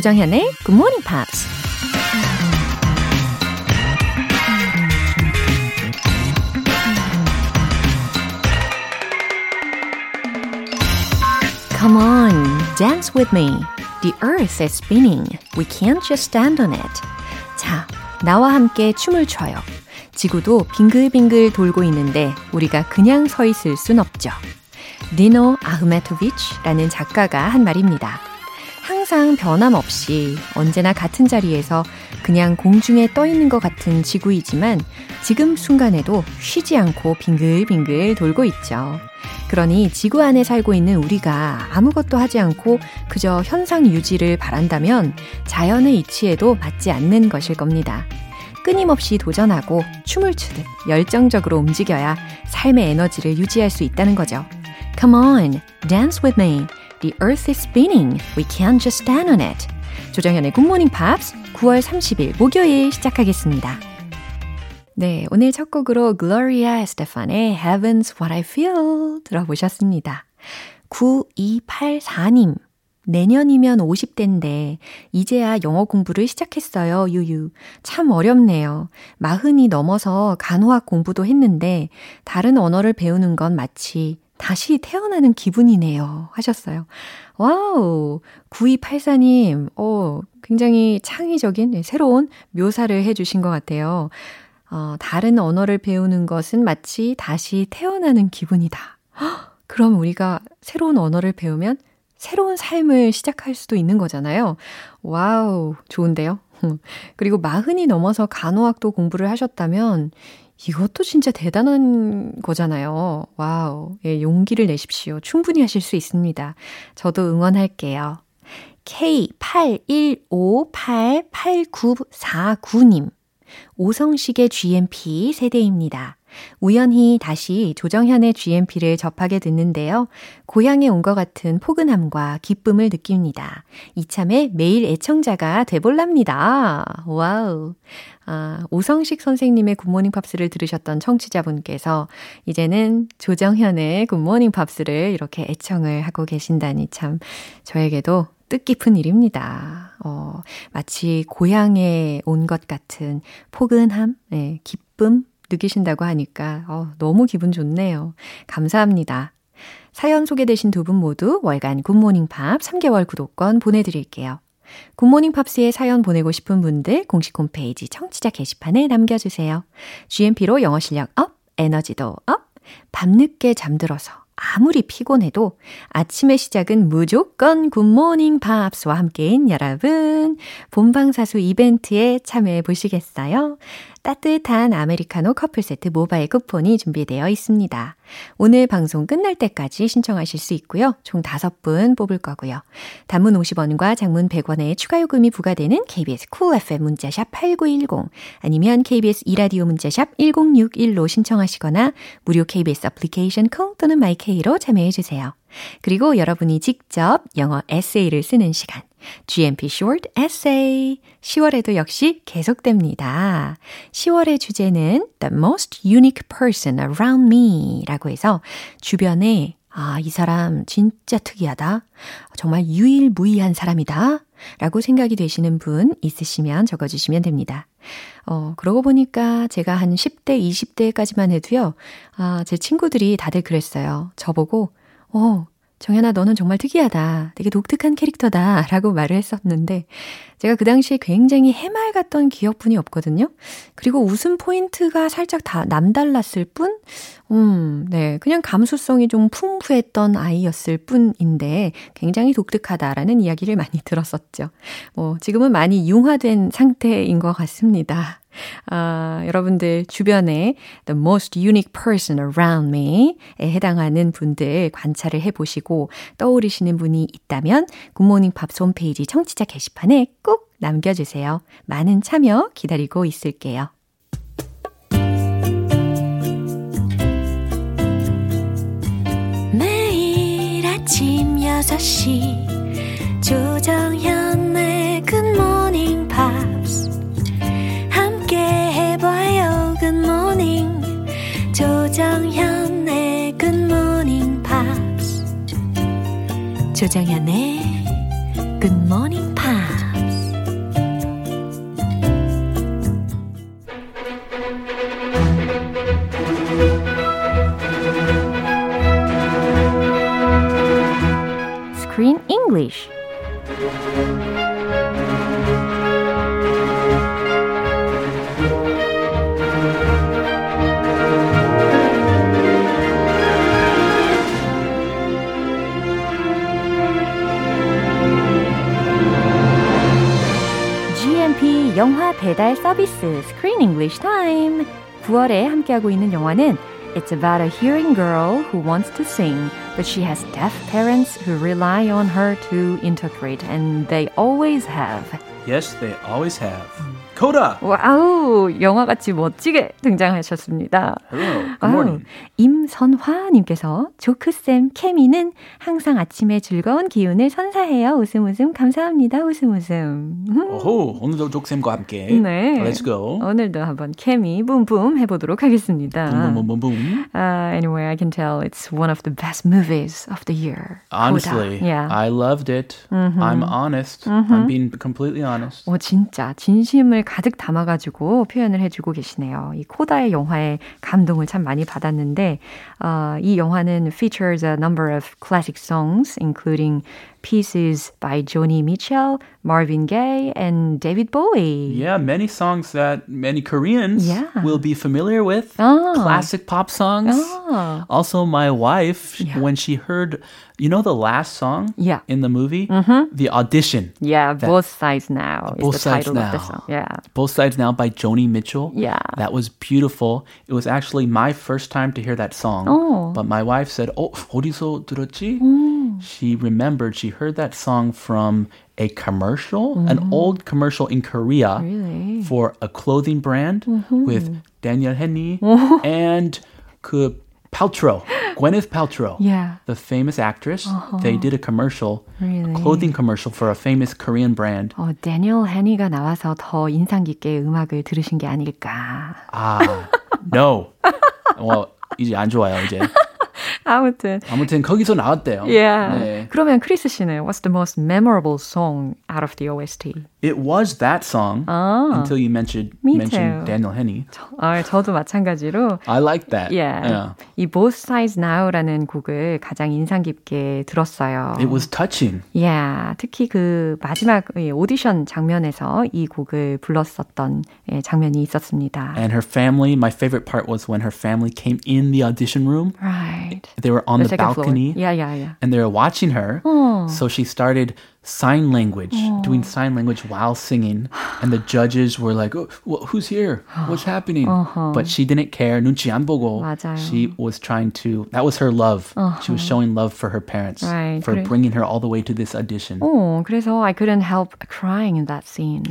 조정현의 Good Morning Pops. Come on, dance with me. The earth is spinning. We can't just stand on it. 자, 나와 함께 춤을 춰요. 지구도 빙글빙글 돌고 있는데 우리가 그냥 서 있을 순 없죠. 니노 아흐메토비치라는 작가가 한 말입니다. 항상 변함없이 언제나 같은 자리에서 그냥 공중에 떠 있는 것 같은 지구이지만 지금 순간에도 쉬지 않고 빙글빙글 돌고 있죠. 그러니 지구 안에 살고 있는 우리가 아무것도 하지 않고 그저 현상 유지를 바란다면 자연의 이치에도 맞지 않는 것일 겁니다. 끊임없이 도전하고 춤을 추듯 열정적으로 움직여야 삶의 에너지를 유지할 수 있다는 거죠. Come on, dance with me. The earth is spinning. We can't just stand on it. 조정현의 굿모닝 팝스 9월 30일 목요일 시작하겠습니다. 네, 오늘 첫 곡으로 Gloria Estefan의 Heaven's What I Feel 들어보셨습니다. 9284님. 내년이면 50대인데 이제야 영어 공부를 시작했어요. 유유. 참 어렵네요. 마흔이 넘어서 간호학 공부도 했는데 다른 언어를 배우는 건 마치 다시 태어나는 기분이네요. 하셨어요. Wow! 9284님, 어, 굉장히 창의적인, 네, 새로운 묘사를 해주신 것 같아요. 어, 다른 언어를 배우는 것은 마치 다시 태어나는 기분이다. 헉, 그럼 우리가 새로운 언어를 배우면 새로운 삶을 시작할 수도 있는 거잖아요. Wow, 좋은데요? 그리고 마흔이 넘어서 간호학도 공부를 하셨다면 이것도 진짜 대단한 거잖아요. Wow. 예, 용기를 내십시오. 충분히 하실 수 있습니다. 저도 응원할게요. K81588949님. 오성식의 GMP 세대입니다. 우연히 다시 조정현의 GMP를 접하게 됐는데요. 고향에 온 것 같은 포근함과 기쁨을 느낍니다. 이참에 매일 애청자가 돼볼랍니다. Wow. 아, 오성식 선생님의 굿모닝 팝스를 들으셨던 청취자분께서 이제는 조정현의 굿모닝 팝스를 이렇게 애청을 하고 계신다니 참 저에게도 뜻깊은 일입니다. 어, 마치 고향에 온 것 같은 포근함, 네, 기쁨, 느끼신다고 하니까 어, 너무 기분 좋네요. 감사합니다. 사연 소개되신 두 분 모두 월간 굿모닝 팝스 3개월 구독권 보내드릴게요. 굿모닝 팝스에 사연 보내고 싶은 분들 공식 홈페이지 청취자 게시판에 남겨주세요. GMP로 영어 실력 up, 에너지도 up, 밤늦게 잠들어서 아무리 피곤해도 아침의 시작은 무조건 굿모닝 팝스와 함께인 여러분, 본방사수 이벤트에 참여해 보시겠어요? 따뜻한 아메리카노 커플 세트 모바일 쿠폰이 준비되어 있습니다. 오늘 방송 끝날 때까지 신청하실 수 있고요. 총 5분 뽑을 거고요. 단문 50원과 장문 100원의 추가 요금이 부과되는 KBS Cool FM 문자샵 8910 아니면 KBS 이라디오 문자샵 1061로 신청하시거나 무료 KBS 애플리케이션 콩 또는 마이케이로 참여해 주세요. 그리고 여러분이 직접 영어 에세이를 쓰는 시간 GMP Short Essay. 10월에도 역시 계속됩니다. 10월의 주제는 The Most Unique Person Around Me 라고 해서 주변에 아, 이 사람 진짜 특이하다. 정말 유일무이한 사람이다. 라고 생각이 되시는 분 있으시면 적어주시면 됩니다. 어, 그러고 보니까 제가 한 10대, 20대까지만 해도요, 아, 제 친구들이 다들 그랬어요. 저보고, 어, 정연아, 너는 정말 특이하다. 되게 독특한 캐릭터다. 라고 말을 했었는데, 제가 그 당시에 굉장히 해맑았던 기억뿐이 없거든요. 그리고 웃음 포인트가 살짝 다 남달랐을 뿐, 음, 네. 그냥 감수성이 좀 풍부했던 아이였을 뿐인데, 굉장히 독특하다라는 이야기를 많이 들었었죠. 뭐, 지금은 많이 융화된 상태인 것 같습니다. 아, 여러분들 주변에 the most unique person around me에 해당하는 분들 관찰을 해보시고 떠오르시는 분이 있다면 굿모닝 팝스 홈페이지 청취자 게시판에 꼭 남겨주세요. 많은 참여 기다리고 있을게요. 매일 아침 6시 조정현의 조정현의 Good Morning Pops. 조정현의 Good Morning Pops. 스크린 잉글리쉬 배달 서비스 Screen English Time. 9월에 함께하고 있는 영화는 It's about a hearing girl who wants to sing, but she has deaf parents who rely on her to interpret, and they always have. Yes, they always have. Coda! 와우, 영화같이 멋지게 등장하셨습니다. Hello, good morning. 임선화님께서 조크쌤 케미는 항상 아침에 즐거운 기운을 선사해요. 웃음 웃음 감사합니다. 웃음 웃음. 오호, 오늘도 족쌤과 함께. 네. Let's go. 오늘도 한번 케미 붐붐 해보도록 하겠습니다. Boom. Uh, anyway, I can tell it's one of the best movies of the year. Honestly, yeah. I loved it. I'm honest. I'm being completely honest. 오, 진짜 진심을 가득 담아가지고 표현을 해주고 계시네요. 이 코다의 영화에 감동을 참 많이 받았는데, 어, 이 영화는 features a number of classic songs, including pieces by Joni Mitchell, Marvin Gaye, and David Bowie. Yeah, many songs that many Koreans Yeah. will be familiar with. Oh. Classic pop songs. Oh. Also, my wife, Yeah. when she heard, you know, the last song Yeah. in the movie, the audition. Yeah, both sides now is Both the Sides title of the Now. song. Yeah. Both Sides Now by Joni Mitchell. Yeah. That was beautiful. It was actually my first time to hear that song. Oh. But my wife said, Oh, 어디서 들었지? Mm. She remembered she heard that song from a commercial, an old commercial in Korea Mm. Really? for a clothing brand Mm-hmm. with Daniel Henney and 그 Paltrow, Gwyneth Paltrow. Yeah. The famous actress. They did a commercial, Really? a clothing commercial for a famous Korean brand. 어, 데니얼 해니가 나와서 더 인상 깊게 음악을 들으신 게 아닐까. 아, no. well, 이제 안 좋아요, 이제. 아무튼. 아무튼 거기서 나왔대요. Yeah. 네. 그러면 크리스 씨는 what's the most memorable song out of the OST? It was that song 아. until you mentioned Me mentioned. Daniel Henney. 아, 저도 마찬가지로 I like that. yeah. Yeah. 이 Both Sides Now라는 곡을 가장 인상 깊게 들었어요. It was touching. Yeah, 특히 그 마지막 이 오디션 장면에서 이 곡을 불렀었던 예, 장면이 있었습니다. And her family, my favorite part was when her family came in the audition room. Right. They were on the, second floor. balcony Yeah, yeah, yeah. and they were watching her. 어. So she started sign language, doing sign language while singing. And the judges were like, oh, well, who's here? What's happening? But she didn't care. 눈치 안 보고. 맞아요. She was trying to, that was her love. She was showing love for her parents Right. for 그래- bringing her all the way to this audition. 어, 그래서 I couldn't help crying in that scene.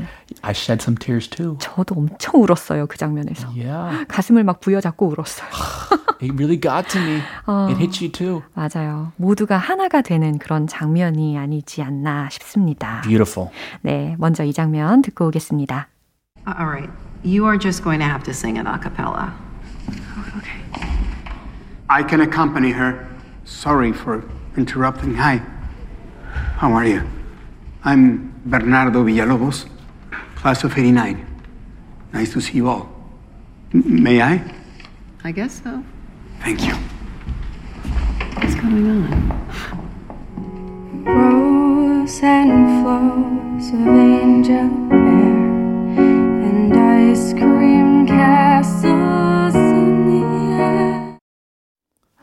I shed some tears too. 저도 엄청 울었어요, 그 장면에서. Yeah, 가슴을 막 부여잡고 울었어요. it really got to me. It hit you too. 맞아요. 모두가 하나가 되는 그런 장면이 아니지 않나 싶습니다. Beautiful. 네, 먼저 이 장면 듣고 오겠습니다. All right. You are just going to have to sing it a cappella. I can accompany her. Sorry for interrupting. Hi. How are you? I'm Bernardo Villalobos, class of 89. Nice to see you all. M- may I? I guess so. Thank you. What's going on? Rows and flows of angel hair and ice cream castles in the air.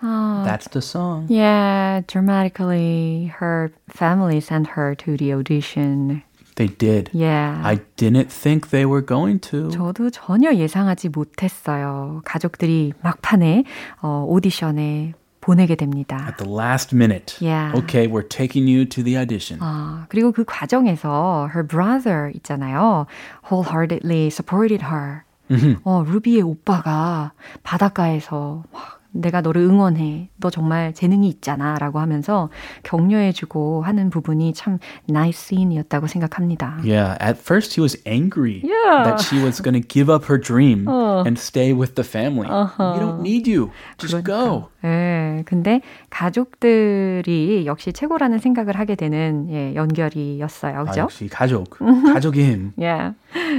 아, That's the song. Yeah, dramatically, her family sent her to the audition. They did. Yeah. I didn't think they were going to. 저도 전혀 예상하지 못했어요. 가족들이 막판에 어, 오디션에 보내게 됩니다. At the last minute. Yeah. Okay, we're taking you to the audition. 아, 그리고 그 과정에서 her brother 있잖아요. wholeheartedly supported her. 어, 루비의 오빠가 바닷가에서 막 내가 너를 응원해. 너 정말 재능이 있잖아. 라고 하면서 격려해주고 하는 부분이 참 nice scene이었다고 생각합니다. Yeah, at first he was angry Yeah. that she was going to give up her dream 어. and stay with the family. We don't need you. Just go. 예, 근데 가족들이 역시 최고라는 생각을 하게 되는 예, 연결이었어요. 아, 그죠? 역시 가족. 가족의 힘. 예.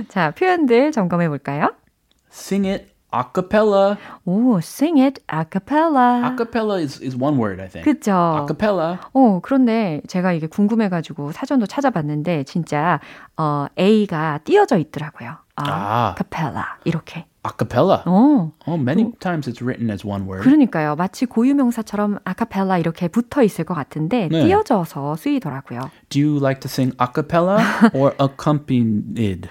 자, 표현들 점검해 볼까요? sing it a cappella. 오, sing it a cappella. A cappella is, is one word, I think. 그쵸. A cappella. 어, 그런데 제가 이게 궁금해가지고 사전도 찾아봤는데 진짜 어, A가 띄어져 있더라고요. 아, 아. cappella 이렇게. A cappella. 어, Oh, many times it's written as one word. 그러니까요. 마치 고유명사처럼 아카펠라 이렇게 붙어 있을 것 같은데 네. 띄어져서 쓰이더라고요. Do you like to sing a cappella or accompanied?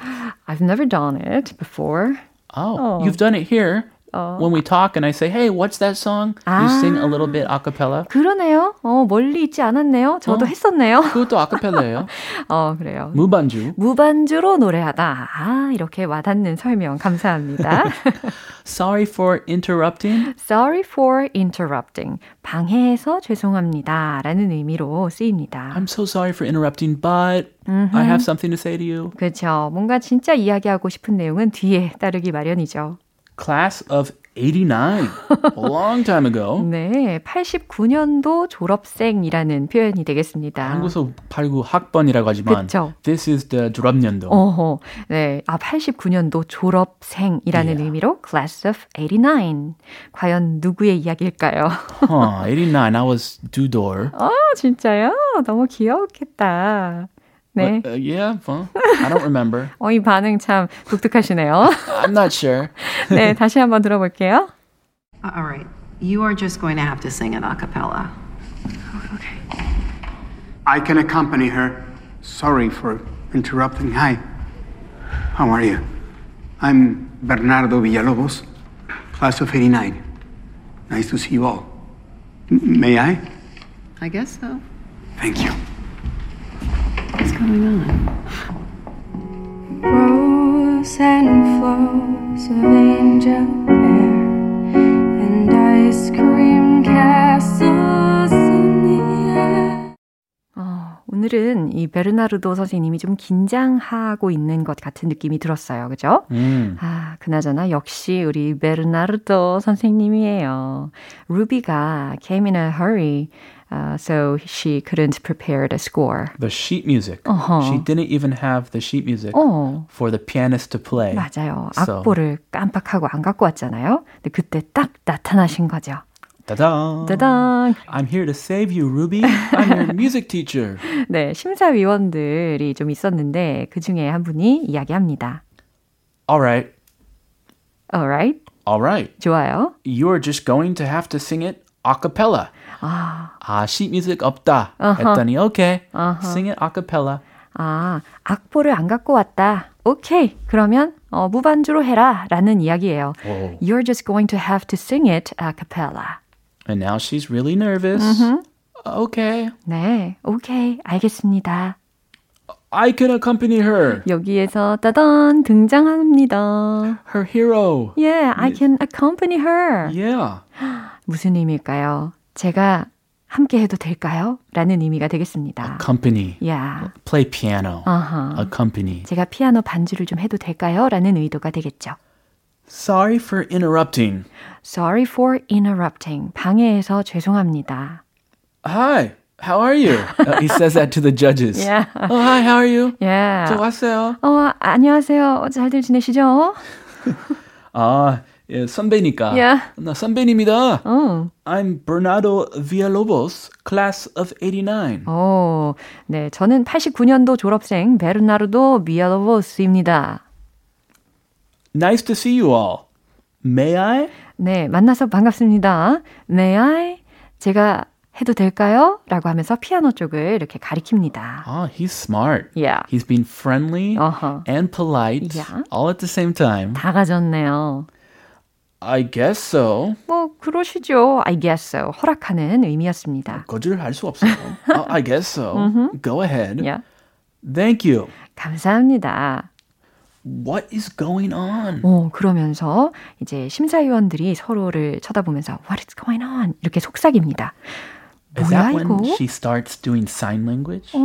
I've never done it before. Oh, oh, you've done it here. When we talk and I say, hey, what's that song? You sing a little bit a cappella. 그러네요. 어, 멀리 있지 않았네요. 저도 어. 했었네요. 그것도 cappel라예요. 어, 그래요. 무반주. 무반주로 노래하다. 아, 이렇게 와닿는 설명 감사합니다. Sorry for interrupting. Sorry for interrupting. 방해해서 죄송합니다. 라는 의미로 쓰입니다. I'm so sorry for interrupting, but I have something to say to you. 그렇죠. 뭔가 진짜 이야기하고 싶은 내용은 뒤에 따르기 마련이죠. Class of 89. A long time ago. 네, 89년도 졸업생이라는 표현이 되겠습니다. 한국에서 89 학번이라고 하지만 그쵸. this is the 졸업년도. 어허, 네, 아 89년도 졸업생이라는 Yeah. 의미로 class of 89. 과연 누구의 이야기일까요? Huh, 89. I was two door. 아 진짜요? 너무 귀엽겠다. 네, Uh, yeah, well, I don't remember. 어, 이 반응 참 독특하시네요. I'm not sure. 네, 다시 한번 들어볼게요. Uh, All right. You are just going to have to sing it a cappella. Okay. I can accompany her. Sorry for interrupting. Hi. How are you? I'm Bernardo Villalobos, class of 89. Nice to see you all. M- may I? I guess so. Thank you. On? Rose and flows of angel hair and ice cream castles in the air. 어, 오늘은 이 베르나르도 선생님이 좀 긴장하고 있는 것 같은 느낌이 들었어요. 그죠? 음. 아, 그나저나 역시 우리 베르나르도 선생님이에요. 루비가 came in a hurry, uh, so she couldn't prepare the score. The sheet music. Uh-huh. She didn't even have the sheet music 어, for the pianist to play. 맞아요. So- 악보를 깜빡하고 안 갖고 왔잖아요. 근데 그때 딱 나타나신 거죠. Ta-da! 짜잔! I'm here to save you, Ruby. I'm your music teacher. 네, 심사위원들이 좀 있었는데 그 중에 한 분이 이야기합니다. All right. Alright, All right. 좋아요. You're just going to have to sing it a cappella. 아, 아, sheet music 없다. 했더니, okay. Sing it a cappella. 아, 악보를 안 갖고 왔다. 오케이. 그러면 어, 무반주로 해라. 라는 이야기예요. Whoa. You're just going to have to sing it a cappella. And now she's really nervous. Okay. 네, 오케이. 알겠습니다. I can accompany her. 여기에서 따단 등장합니다. Her hero. Yeah, I can accompany her. Yeah. 무슨 의미일까요? 제가 함께 해도 될까요? 라는 의미가 되겠습니다. Company. Yeah. Play piano. 아하. Accompany. 제가 피아노 반주를 좀 해도 될까요? 라는 의도가 되겠죠. Sorry for interrupting. Sorry for interrupting. 방해해서 죄송합니다. Hi. How are you? Uh, he says that to the judges. Yeah. Oh, hi. How are you? Yeah. 저 왔어요. 어, 안녕하세요. 잘들 지내시죠? 아, 예, 선배니까. Yeah. 나 선배님이다. 어. I'm Bernardo Villalobos, class of 89. 어, 네. 저는 89년도 졸업생 베르나르도 미알로보스입니다. Nice to see you all. May I? 네, 만나서 반갑습니다. May I? 제가 해도 될까요? 라고 하면서 피아노 쪽을 이렇게 가리킵니다. Oh, he's smart. Yeah. He's been friendly Uh-huh. and polite Yeah. all at the same time. 다 가졌네요. I guess so. 뭐 그러시죠. I guess so. 허락하는 의미였습니다. 거절할 수 없어요. oh, I guess so. Go ahead. Yeah. Thank you. 감사합니다. What is going on? 어, 그러면서 이제 심사위원들이 서로를 쳐다보면서 What is going on? 이렇게 속삭입니다. Is 뭐야 that when 이거? she starts doing sign language? 어,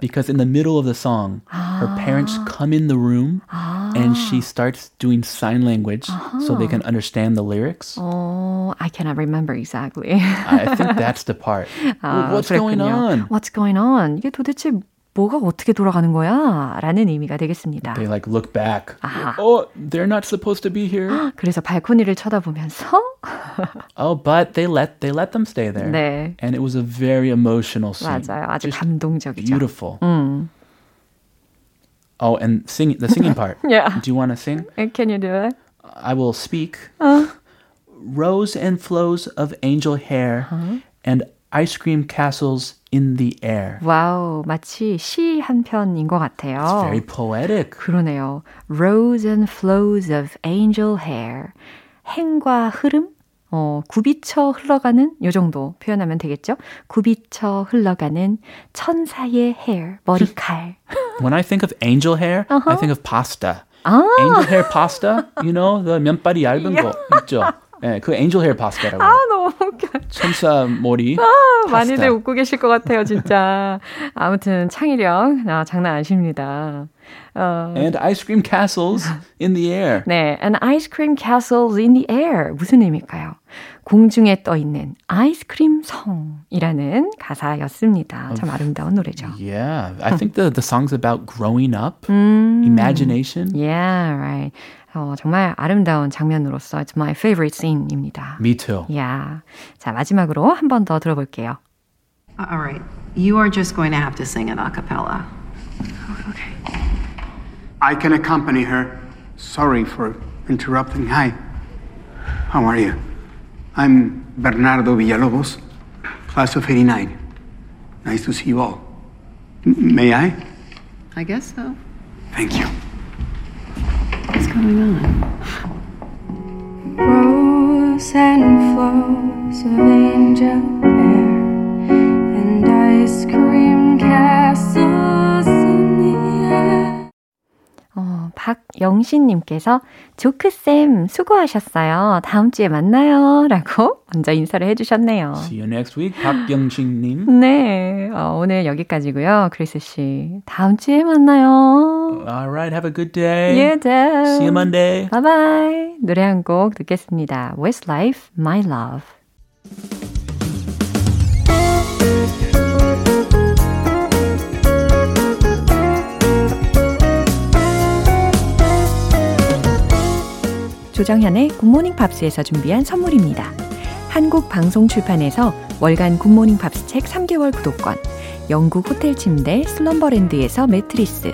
Because in the middle of the song, her parents come in the room and she starts doing sign language so they can understand the lyrics. 어, I cannot remember exactly. I think that's the part. 아, What's going 그랬군요. on? What's going on? 이게 도대체 뭐가 어떻게 돌아가는 거야? 라는 의미가 되겠습니다. They like look back. 아하. Oh, they're not supposed to be here. 그래서 발코니를 쳐다보면서 oh, but they let they let them stay there. 네. And it was a very emotional scene. 맞아요. 아주 Just 감동적이죠. beautiful. 음. Oh, and sing the singing part. Yeah. Do you want to sing? Can you do it? I will speak. 어. Rows and flows of angel hair and ice cream castles in the air. 와우, 마치 시 한 편인 것 같아요. It's very poetic. 그러네요. Rows and flows of angel hair. 행과 흐름? 어, 굽이쳐 흘러가는 요 정도 표현하면 되겠죠? 굽이쳐 흘러가는 천사의 hair, 머리칼. When I think of angel hair, I think of pasta. 아, Angel hair pasta, you know, the 면발이 얇은 거 있죠. 네, 그 angel hair pasta라고. 아 너무 웃겨. 천사 머리. 아, 많이들. 웃고 계실 것 같아요, 진짜. 아무튼 창의력, 아, 장난 아십니다. 어, And ice cream castles in the air. 네, an ice cream castle in the air. 무슨 의미일까요? 공중에 떠 있는 아이스크림 성이라는 가사였습니다. 참 아름다운 노래죠. Yeah, I think the, the song's about growing up, 음, imagination. yeah, right. 어, 정말 아름다운 장면으로서 it's my favorite scene입니다. Me too. Yeah. 자, 마지막으로 한 번 더 들어볼게요. All right. You are just going to have to sing it a cappella. Okay. I can accompany her. Sorry for interrupting. Hi. How are you? I'm Bernardo Villalobos, class of 89. Nice to see you all. M- may I? I guess so. Thank you. What's going on? Rows and flows of angel hair and ice cream castles in the air. 어, 박영신님께서 조크쌤 수고하셨어요. 다음 주에 만나요. 라고 먼저 인사를 해주셨네요. See you next week, 박영식님. 네, 어, 오늘 여기까지고요. 크리스 씨, 다음 주에 만나요. All right, have a good day. You too. See you Monday. Bye bye. 노래 한 곡 듣겠습니다. Westlife, My Love. 조정현의 굿모닝 팝스에서 준비한 선물입니다. 한국 방송 출판에서 월간 굿모닝 팝스 책 3개월 구독권, 영국 호텔 침대 슬럼버랜드에서 매트리스,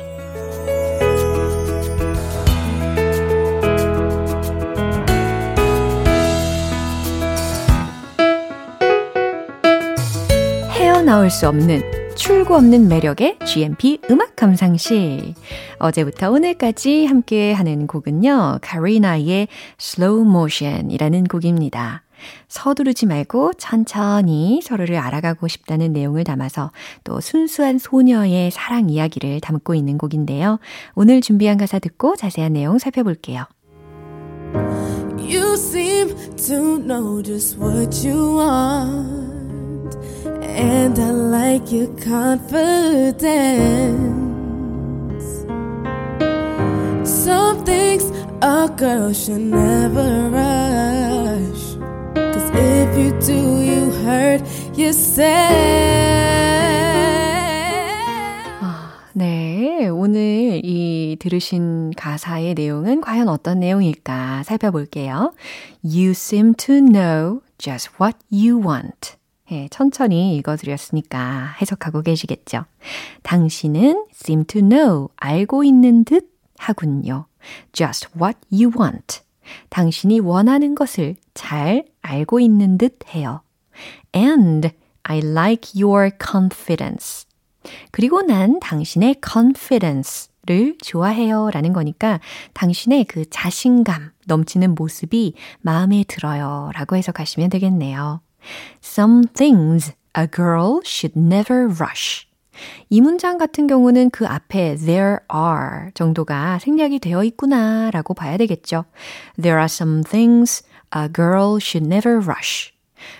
헤어나올 수 없는 출구 없는 매력의 GMP 음악 감상실. 어제부터 오늘까지 함께 하는 곡은요. 카리나의 Slow Motion이라는 곡입니다. 서두르지 말고 천천히 서로를 알아가고 싶다는 내용을 담아서 또 순수한 소녀의 사랑 이야기를 담고 있는 곡인데요. 오늘 준비한 가사 듣고 자세한 내용 살펴볼게요. You seem to know just what you want, and I like your confidence. Some things a girl should never rush, cause if you do, you hurt yourself. 네, 오늘 이 들으신 가사의 내용은 과연 어떤 내용일까 살펴볼게요. You seem to know just what you want. 예, 천천히 읽어드렸으니까 해석하고 계시겠죠. 당신은 seem to know, 알고 있는 듯 하군요. just what you want. 당신이 원하는 것을 잘 알고 있는 듯 해요. And I like your confidence. 그리고 난 당신의 confidence를 좋아해요 라는 거니까 당신의 그 자신감 넘치는 모습이 마음에 들어요 라고 해석하시면 되겠네요. Some things a girl should never rush. 이 문장 같은 경우는 그 앞에 there are 정도가 생략이 되어 있구나 라고 봐야 되겠죠. There are some things a girl should never rush.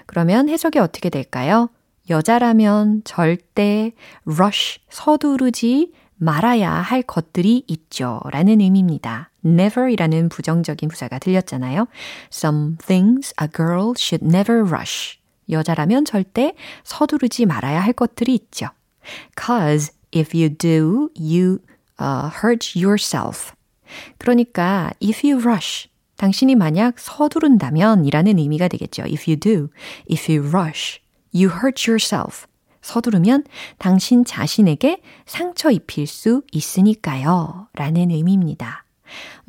그러면 해석이 어떻게 될까요? 여자라면 절대 rush, 서두르지 말아야 할 것들이 있죠. 라는 의미입니다. never 이라는 부정적인 부사가 들렸잖아요. Some things a girl should never rush. 여자라면 절대 서두르지 말아야 할 것들이 있죠. Cause if you do, you uh, hurt yourself. 그러니까 if you rush, 당신이 만약 서두른다면 이라는 의미가 되겠죠. If you do, if you rush, you hurt yourself. 서두르면 당신 자신에게 상처 입힐 수 있으니까요. 라는 의미입니다.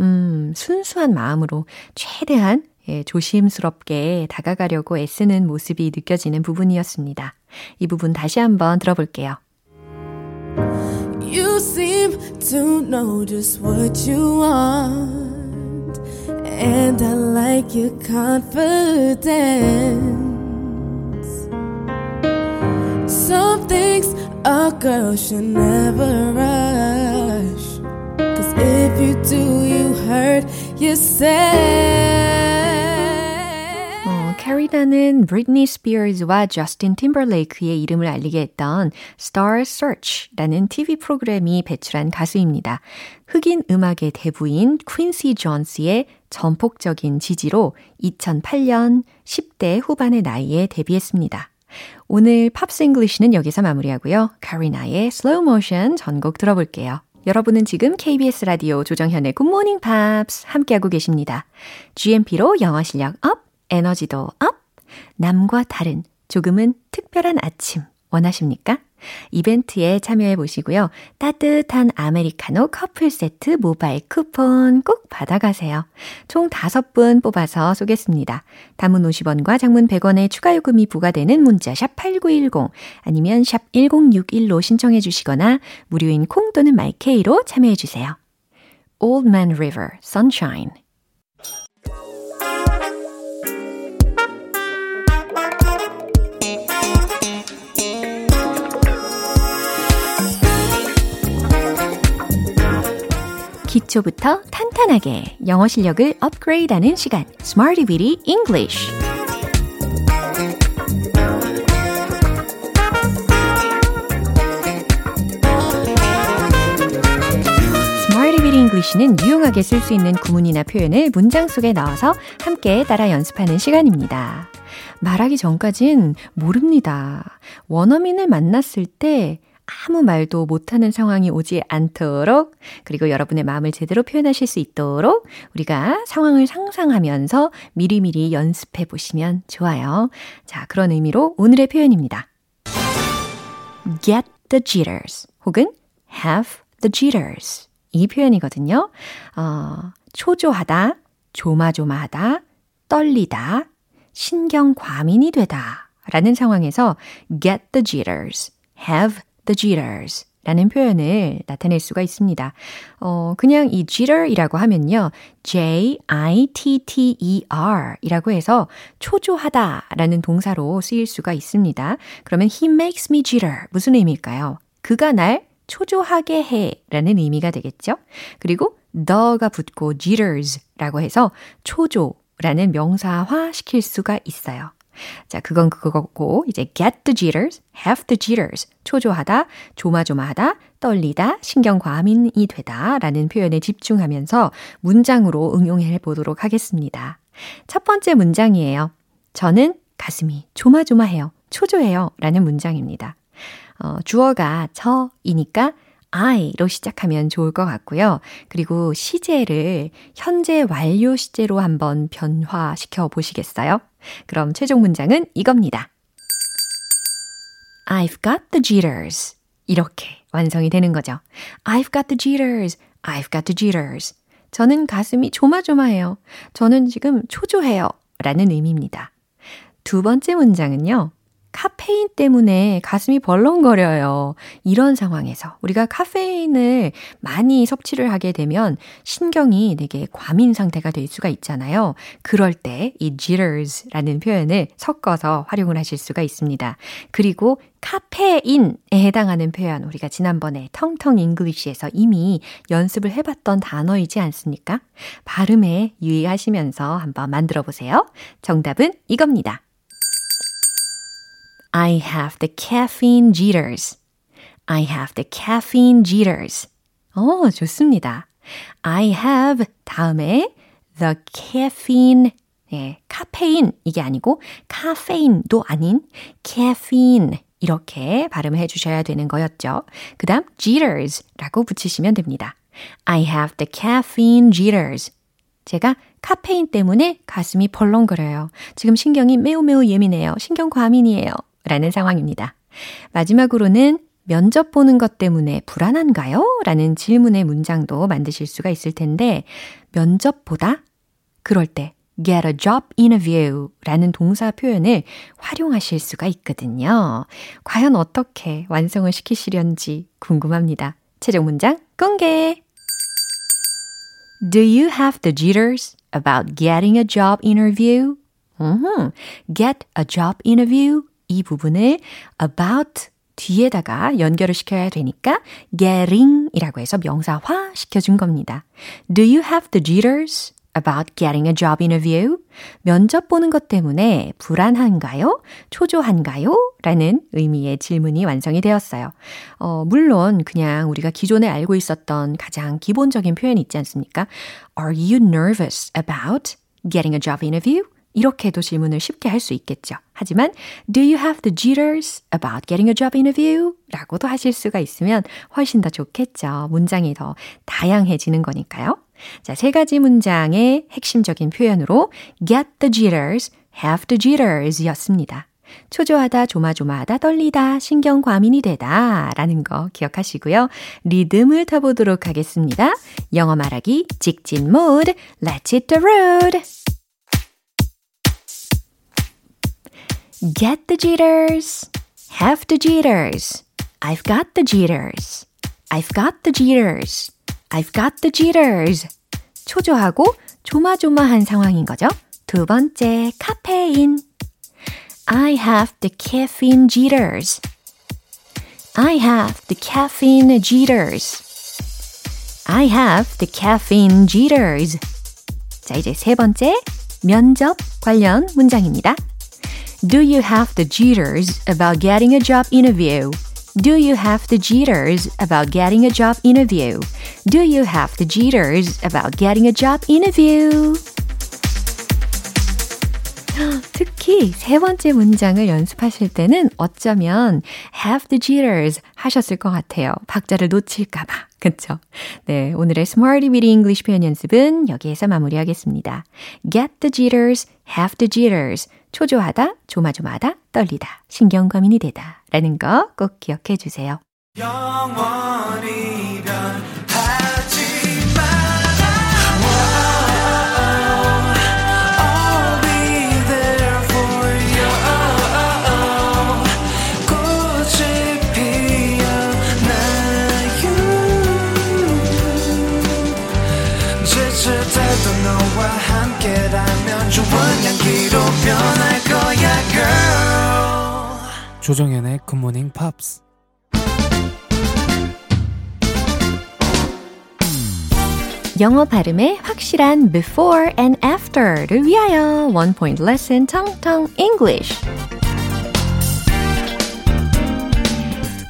음, 순수한 마음으로 최대한 예, 조심스럽게 다가가려고 애쓰는 모습이 느껴지는 부분이었습니다. 이 부분 다시 한번 들어볼게요. You seem to know just what you want, and I like your confidence. Some things a girl should never rush. Cause if you do, you hurt yourself. 어, 카리나는 브리트니 스피어즈와 저스틴 팀벌레이크의 이름을 알리게 했던 Star Search라는 TV 프로그램이 배출한 가수입니다. 흑인 음악의 대부인 퀸시 존스의 전폭적인 지지로 2008년 10대 후반의 나이에 데뷔했습니다. 오늘 팝스 잉글리시는 여기서 마무리하고요. 카리나의 Slow Motion 전곡 들어볼게요. 여러분은 지금 KBS 라디오 조정현의 굿모닝 팝스 함께하고 계십니다. GMP로 영어 실력 up, 에너지도 up, 남과 다른 조금은 특별한 아침 원하십니까? 이벤트에 참여해 보시고요. 따뜻한 아메리카노 커플 세트 모바일 쿠폰 꼭 받아가세요. 총 5분 뽑아서 쏘겠습니다. 단문 50원과 장문 100원의 추가 요금이 부과되는 문자 샵 8910 아니면 샵 1061로 신청해 주시거나 무료인 콩 또는 마이케이로 참여해 주세요. Old Man River, Sunshine 기초부터 탄탄하게 영어 실력을 업그레이드하는 시간 Smarty Weedy English English는 유용하게 쓸 수 있는 구문이나 표현을 문장 속에 넣어서 함께 따라 연습하는 시간입니다. 말하기 전까진 모릅니다. 원어민을 만났을 때 아무 말도 못하는 상황이 오지 않도록 그리고 여러분의 마음을 제대로 표현하실 수 있도록 우리가 상황을 상상하면서 미리미리 연습해 보시면 좋아요. 자, 그런 의미로 오늘의 표현입니다. get the jitters 혹은 have the jitters 이 표현이거든요. 어, 초조하다, 조마조마하다, 떨리다, 신경 과민이 되다 라는 상황에서 get the jitters, have the jitters 라는 표현을 나타낼 수가 있습니다. 어, 그냥 이 jitter이라고 하면요. J-I-T-T-E-R 이라고 해서 초조하다 라는 동사로 쓰일 수가 있습니다. 그러면 he makes me jitter. 무슨 의미일까요? 그가 날 초조하게 해 라는 의미가 되겠죠. 그리고 the가 붙고 jitters 라고 해서 초조 라는 명사화 시킬 수가 있어요. 자, 그건 그거고, 이제 get the jitters, have the jitters. 초조하다, 조마조마하다, 떨리다, 신경 과민이 되다 라는 표현에 집중하면서 문장으로 응용해 보도록 하겠습니다. 첫 번째 문장이에요. 저는 가슴이 조마조마해요. 초조해요. 라는 문장입니다. 어, 주어가 저이니까 I로 시작하면 좋을 것 같고요. 그리고 시제를 현재 완료 시제로 한번 변화시켜 보시겠어요? 그럼 최종 문장은 이겁니다. I've got the jitters. 이렇게 완성이 되는 거죠. I've got the jitters. I've got the jitters. 저는 가슴이 조마조마해요. 저는 지금 초조해요. 라는 의미입니다. 두 번째 문장은요. 카페인 때문에 가슴이 벌렁거려요. 이런 상황에서 우리가 카페인을 많이 섭취를 하게 되면 신경이 되게 과민 상태가 될 수가 있잖아요. 그럴 때 이 jitters라는 표현을 섞어서 활용을 하실 수가 있습니다. 그리고 카페인에 해당하는 표현 우리가 지난번에 텅텅 잉글리시에서 이미 연습을 해봤던 단어이지 않습니까? 발음에 유의하시면서 한번 만들어 보세요. 정답은 이겁니다. I have the caffeine jitters. I have the caffeine jitters. 어, 좋습니다. I have 다음에 the caffeine 예, 카페인 이게 아니고 카페인도 아닌 caffeine 이렇게 발음을 해주셔야 되는 거였죠. 그 다음 jitters라고 붙이시면 됩니다. I have the caffeine jitters. 제가 카페인 때문에 가슴이 벌렁거려요. 지금 신경이 매우 매우 예민해요. 신경 과민이에요. 라는 상황입니다. 마지막으로는 면접 보는 것 때문에 불안한가요? 라는 질문의 문장도 만드실 수가 있을 텐데, 면접 보다 그럴 때 get a job interview 라는 동사 표현을 활용하실 수가 있거든요. 과연 어떻게 완성을 시키시려는지 궁금합니다. 최종 문장 공개! Do you have the jitters about getting a job interview? Mm-hmm. Get a job interview? 이 부분을 about 뒤에다가 연결을 시켜야 되니까 getting 이라고 해서 명사화 시켜준 겁니다. Do you have the jitters about getting a job interview? 면접 보는 것 때문에 불안한가요? 초조한가요? 라는 의미의 질문이 완성이 되었어요. 어, 물론 그냥 우리가 기존에 알고 있었던 가장 기본적인 표현이 있지 않습니까? Are you nervous about getting a job interview? 이렇게도 질문을 쉽게 할 수 있겠죠. 하지만 Do you have the jitters about getting a job interview? 라고도 하실 수가 있으면 훨씬 더 좋겠죠. 문장이 더 다양해지는 거니까요. 자, 세 가지 문장의 핵심적인 표현으로 get the jitters, have the jitters 였습니다. 초조하다, 조마조마하다, 떨리다, 신경 과민이 되다 라는 거 기억하시고요. 리듬을 타보도록 하겠습니다. 영어 말하기 직진 모드, let's hit the road! Get the jitters. Have the jitters. I've got the jitters. I've got the jitters. I've got the jitters. 초조하고 조마조마한 상황인 거죠. 두 번째, 카페인. I have the caffeine jitters. I have the caffeine jitters. I have the caffeine jitters. 자, 이제 세 번째, 면접 관련 문장입니다. Do you have the jitters about getting a job interview? Do you have the jitters about getting a job interview? Do you have the jitters about getting a job interview? 특히 세 번째 문장을 연습하실 때는 어쩌면 have the jitters 하셨을 것 같아요. 박자를 놓칠까봐. 그쵸? 네, 오늘의 Smarty Weedy English 표현 연습은 여기에서 마무리하겠습니다. Get the jitters, have the jitters. 초조하다, 조마조마하다, 떨리다, 신경과민이 되다. 라는 거 꼭 기억해 주세요. 조정현의 굿모닝 팝스 영어 발음의 확실한 before and after를 위하여 One Point Lesson 텅텅 English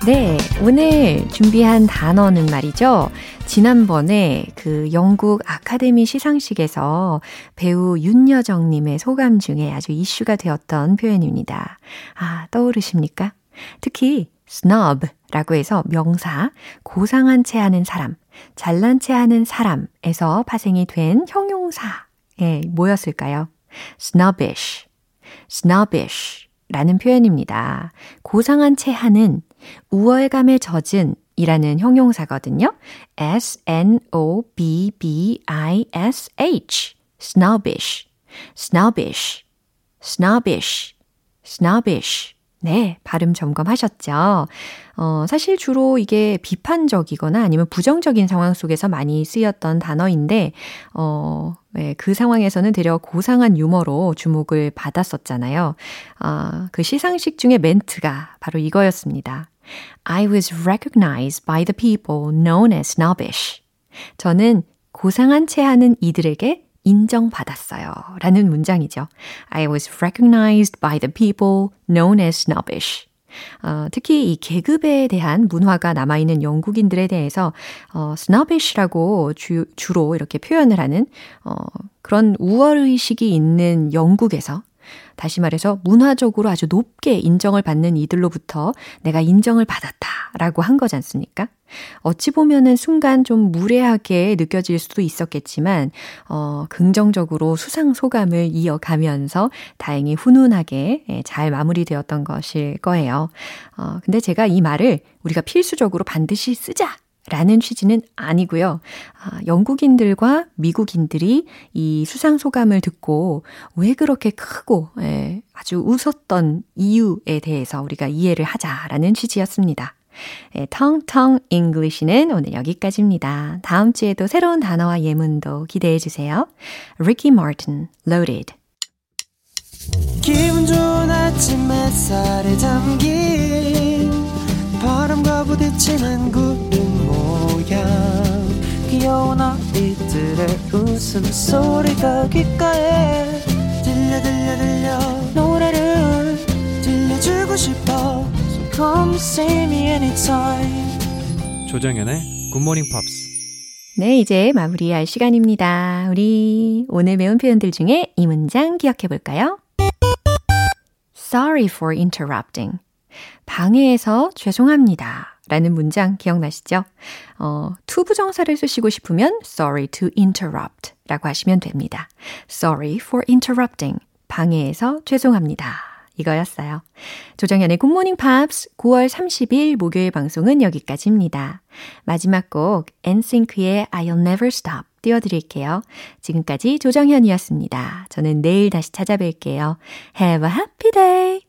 네, 오늘 준비한 단어는 말이죠. 지난번에 그 영국 아카데미 시상식에서 배우 윤여정님의 소감 중에 아주 이슈가 되었던 표현입니다. 아, 떠오르십니까? 특히 snob라고 해서 명사, 고상한 채 하는 사람, 잘난 채 하는 사람에서 파생이 된 형용사에 뭐였을까요? snobbish, snobbish 라는 표현입니다. 고상한 채 하는 우월감에 젖은 이라는 형용사거든요. S-N-O-B-B-I-S-H. snobbish, snobbish, snobbish, snobbish. 네, 발음 점검하셨죠? 어, 사실 주로 이게 비판적이거나 아니면 부정적인 상황 속에서 많이 쓰였던 단어인데, 어, 네, 그 상황에서는 되려 고상한 유머로 주목을 받았었잖아요. 아, 그 시상식 중에 멘트가 바로 이거였습니다. I was recognized by the people known as snobbish. 저는 고상한 채 하는 이들에게 인정받았어요. 라는 문장이죠. I was recognized by the people known as snobbish. 어, 특히 이 계급에 대한 문화가 남아있는 영국인들에 대해서 어, snobbish라고 주, 주로 이렇게 표현을 하는 어, 그런 우월의식이 있는 영국에서 다시 말해서 문화적으로 아주 높게 인정을 받는 이들로부터 내가 인정을 받았다라고 한 거지 않습니까? 어찌 보면은 순간 좀 무례하게 느껴질 수도 있었겠지만, 어, 긍정적으로 수상 소감을 이어가면서 다행히 훈훈하게 예, 잘 마무리되었던 것일 거예요. 어, 근데 제가 이 말을 우리가 필수적으로 반드시 쓰자 라는 취지는 아니고요. 아, 영국인들과 미국인들이 이 수상 소감을 듣고 왜 그렇게 크고 예, 아주 웃었던 이유에 대해서 우리가 이해를 하자라는 취지였습니다. 예, 텅텅 잉글리시는 오늘 여기까지입니다. 다음 주에도 새로운 단어와 예문도 기대해 주세요. Ricky Martin, Loaded. 기분 좋은 아침 햇살에 담긴 바람과 부딪히는 모양 아이들의 웃음소리가 귓가에 들려 들려 들려 노래를 들려주고 싶어 So come see me anytime 조정현의 굿모닝 팝스 네, 이제 마무리할 시간입니다. 우리 오늘 배운 표현들 중에 이 문장 기억해 볼까요? Sorry for interrupting. 방해해서 죄송합니다. 라는 문장 기억나시죠? 어, 투부정사를 쓰시고 싶으면 sorry to interrupt 라고 하시면 됩니다. Sorry for interrupting. 방해해서 죄송합니다. 이거였어요. 조정현의 굿모닝 팝스 9월 30일 목요일 방송은 여기까지입니다. 마지막 곡 엔싱크의 I'll Never Stop 띄워드릴게요. 지금까지 조정현이었습니다. 저는 내일 다시 찾아뵐게요. Have a happy day!